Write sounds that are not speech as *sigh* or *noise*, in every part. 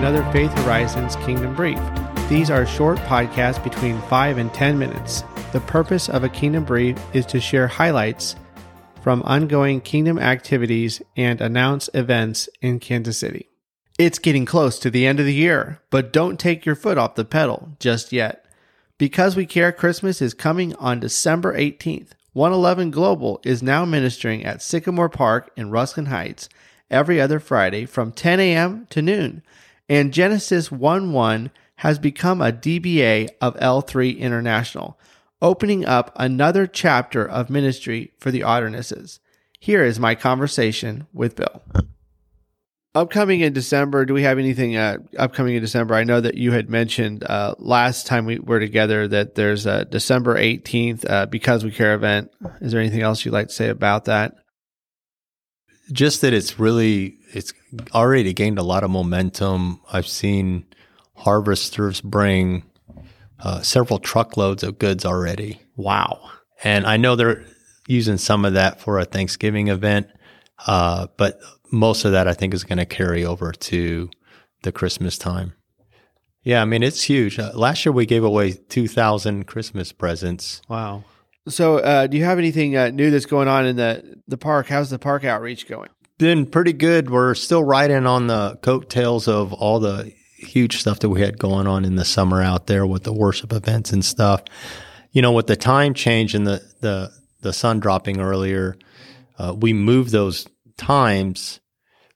Another Faith Horizons Kingdom Brief. These are short podcasts between 5 and 10 minutes. The purpose of a Kingdom Brief is to share highlights from ongoing Kingdom activities and announce events in Kansas City. It's getting close to the end of the year, but don't take your foot off the pedal just yet. Because We Care Christmas is coming on December 18th. 111 Global is now ministering at Sycamore Park in Ruskin Heights every other Friday from 10 a.m. to noon. And Genesis 1 1 has become a DBA of L3 International, opening up another chapter of ministry for the Otternesses. Here is my conversation with Bill. Upcoming in December, do we have anything uh, upcoming in December? I know that you had mentioned uh, last time we were together that there's a December 18th uh, Because We Care event. Is there anything else you'd like to say about that? Just that it's really, it's already gained a lot of momentum. I've seen harvesters bring uh, several truckloads of goods already. Wow. And I know they're using some of that for a Thanksgiving event, uh, but most of that I think is going to carry over to the Christmas time. Yeah, I mean it's huge. Uh, last year we gave away two thousand Christmas presents. Wow. So, uh, do you have anything uh, new that's going on in the the park? How's the park outreach going? Been pretty good. We're still riding on the coattails of all the huge stuff that we had going on in the summer out there with the worship events and stuff. You know, with the time change and the the the sun dropping earlier, uh, we moved those times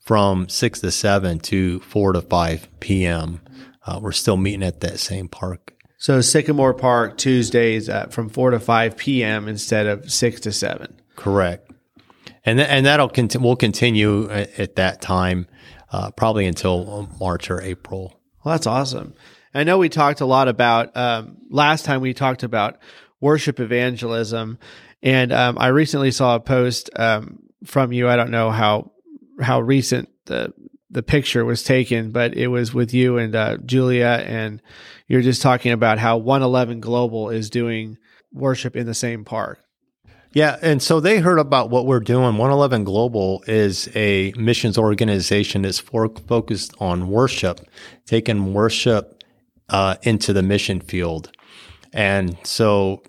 from six to seven to four to five p.m. Uh, we're still meeting at that same park. So Sycamore Park Tuesdays from four to five p.m. instead of six to seven. Correct, and th- and that'll conti- will continue at, at that time, uh, probably until March or April. Well, that's awesome. I know we talked a lot about um, last time. We talked about worship evangelism, and um, I recently saw a post um, from you. I don't know how how recent the the picture was taken, but it was with you and uh, Julia, and you're just talking about how 111 Global is doing worship in the same park. Yeah, and so they heard about what we're doing. 111 Global is a missions organization that's for, focused on worship, taking worship uh, into the mission field. And so,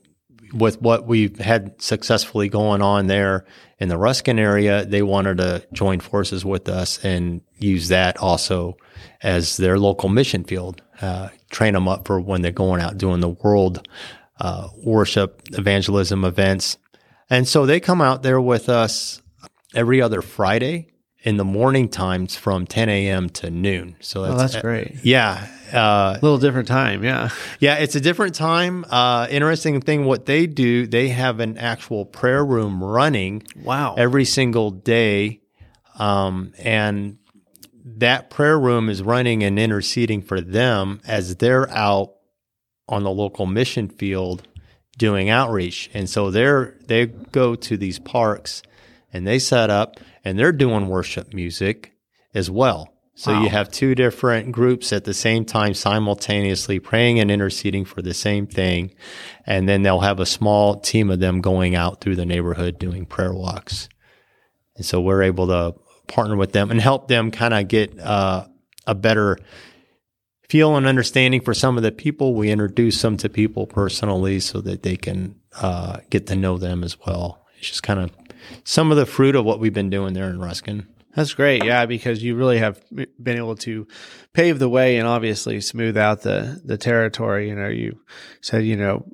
with what we've had successfully going on there, in the Ruskin area, they wanted to join forces with us and use that also as their local mission field, uh, train them up for when they're going out doing the world uh, worship evangelism events. And so they come out there with us every other Friday in the morning times from 10 a.m. to noon. So that's, oh, that's great. Yeah. Uh, a little different time. Yeah. Yeah. It's a different time. Uh, interesting thing, what they do, they have an actual prayer room running. Wow. Every single day. Um, and that prayer room is running and interceding for them as they're out on the local mission field doing outreach. And so they're, they go to these parks and they set up and they're doing worship music as well. So wow. you have two different groups at the same time simultaneously praying and interceding for the same thing. And then they'll have a small team of them going out through the neighborhood doing prayer walks. And so we're able to partner with them and help them kind of get uh, a better feel and understanding for some of the people. We introduce them to people personally so that they can uh, get to know them as well. It's just kind of some of the fruit of what we've been doing there in Ruskin. That's great, yeah, because you really have been able to pave the way and obviously smooth out the the territory. You know, you said you know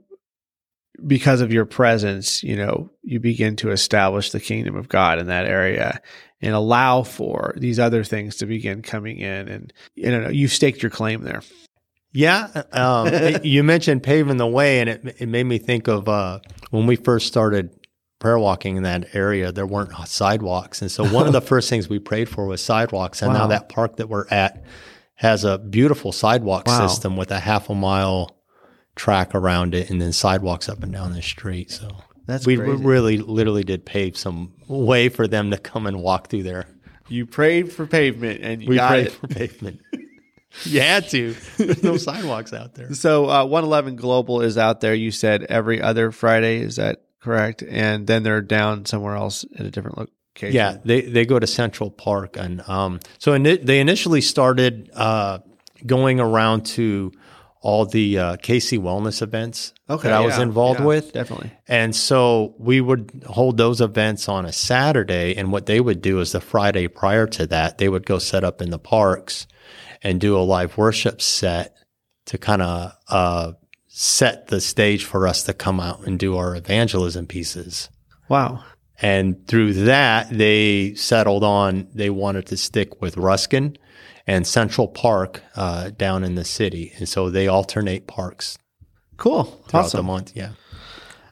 because of your presence, you know, you begin to establish the kingdom of God in that area and allow for these other things to begin coming in. And you know, you've staked your claim there. Yeah, um, *laughs* you mentioned paving the way, and it it made me think of uh, when we first started prayer walking in that area, there weren't sidewalks. And so one of the *laughs* first things we prayed for was sidewalks. And wow. now that park that we're at has a beautiful sidewalk wow. system with a half a mile track around it and then sidewalks up and down the street. So that's we crazy. really literally did pave some way for them to come and walk through there. You prayed for pavement and we prayed it. for pavement. *laughs* you had to. There's no sidewalks out there. So uh, 111 Global is out there. You said every other Friday. Is that correct? And then they're down somewhere else at a different location. Yeah, they they go to Central Park, and um, so ini- they initially started uh, going around to all the uh, KC wellness events Okay, that I was involved yeah, with. definitely. And so we would hold those events on a Saturday. And what they would do is the Friday prior to that, they would go set up in the parks and do a live worship set to kind of uh, set the stage for us to come out and do our evangelism pieces. Wow. And through that, they settled on they wanted to stick with Ruskin and Central Park uh, down in the city. And so they alternate parks Cool. throughout awesome. the month. Yeah.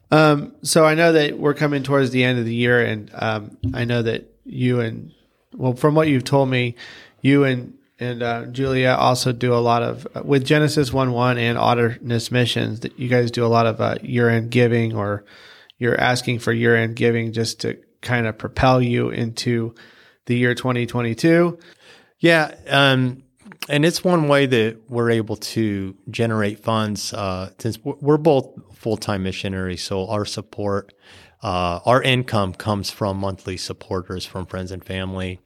Um, so I know that we're coming towards the end of the year, and um, I know that you and well, from what you've told me, you and and uh, Julia also do a lot of uh, with Genesis one one and Otterness missions. That you guys do a lot of uh, year end giving, or you're asking for year end giving just to kind of propel you into the year 2022. Yeah, um, and it's one way that we're able to generate funds uh, since we're both full time missionaries. So our support, uh, our income comes from monthly supporters from friends and family.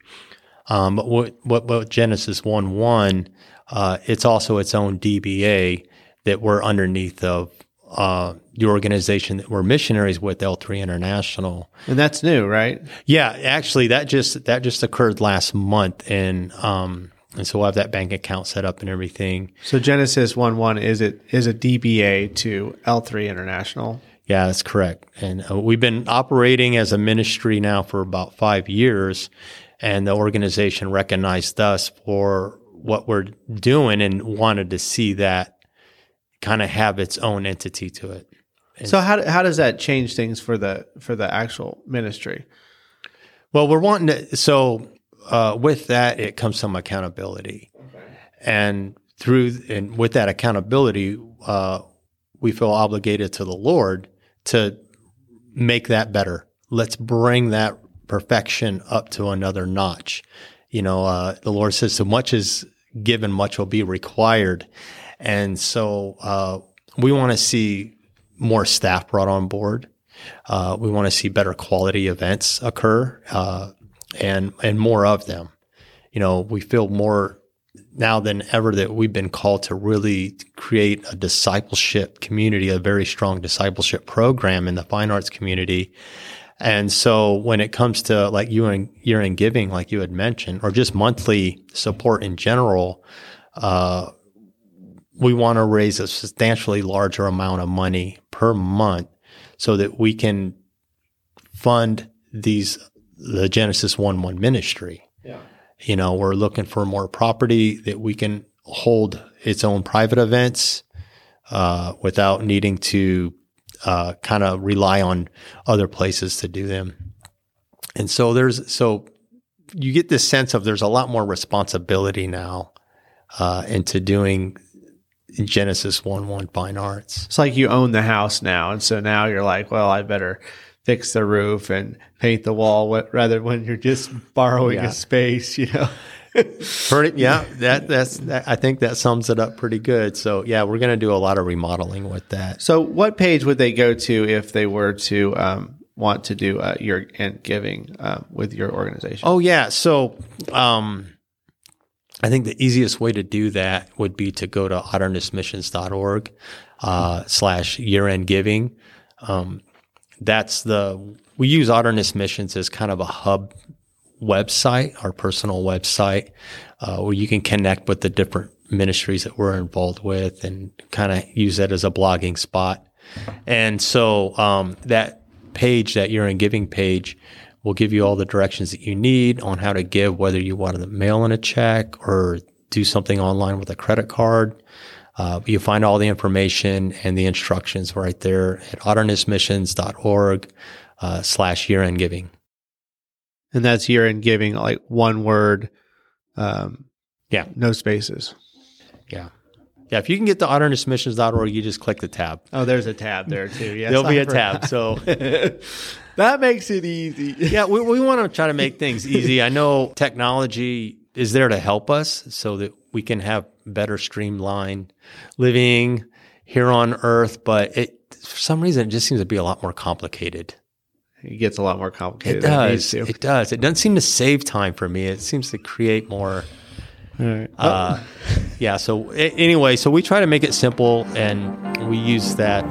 Um, but what, what, what Genesis one one, uh, it's also its own DBA that we're underneath of uh, the organization that we're missionaries with, L3 International. And that's new, right? Yeah, actually, that just that just occurred last month, and um, and so I have that bank account set up and everything. So Genesis one one is it is a DBA to L three International. Yeah, that's correct. And uh, we've been operating as a ministry now for about five years, and the organization recognized us for what we're doing and wanted to see that kind of have its own entity to it. So how how does that change things for the for the actual ministry? Well, we're wanting to. So uh, with that, it comes some accountability, and through and with that accountability, uh, we feel obligated to the Lord to make that better. Let's bring that perfection up to another notch. You know, uh, the Lord says, "So much is given, much will be required," and so uh, we want to see more staff brought on board. Uh, we want to see better quality events occur uh, and and more of them. You know, we feel more now than ever that we've been called to really create a discipleship community, a very strong discipleship program in the fine arts community. And so when it comes to like you and year in giving, like you had mentioned, or just monthly support in general, uh, we want to raise a substantially larger amount of money per month so that we can fund these the Genesis one one ministry. Yeah. You know, we're looking for more property that we can hold its own private events uh, without needing to uh, kind of rely on other places to do them. And so there's so you get this sense of there's a lot more responsibility now uh, into doing Genesis one one fine arts. It's like you own the house now, and so now you're like, well, I better fix the roof and paint the wall what, rather when you're just borrowing Yeah. a space, you know. *laughs* Pretty, yeah, that that's that, I think that sums it up pretty good. So yeah, we're going to do a lot of remodeling with that. So, what page would they go to if they were to um, want to do uh, your and giving uh, with your organization? Oh yeah, so um, I think the easiest way to do that would be to go to otternessmissions.org uh, slash year end giving. Um, that's the we use Otterness Missions as kind of a hub website, our personal website, uh, where you can connect with the different ministries that we're involved with and kind of use that as a blogging spot. And so um, that page, that year end giving page, will give you all the directions that you need on how to give, whether you want to mail in a check or do something online with a credit card. Uh, you find all the information and the instructions right there at otternessmissions.org uh, slash year end giving. and that's year end giving, like one word, um, Yeah. no spaces. Yeah. Yeah. If you can get to otternessmissions.org, you just click the tab. Oh, there's a tab there too. Yes, There'll be a tab. So *laughs* that makes it easy. *laughs* yeah, we, we want to try to make things easy. I know technology is there to help us so that we can have better streamlined living here on earth, but it, for some reason, it just seems to be a lot more complicated. it gets a lot more complicated. It it does. to. It does. It doesn't seem to save time for me. It seems to create more. All right. Uh, yeah. So anyway, so we try to make it simple, and we use that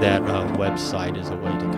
that uh, website as a way to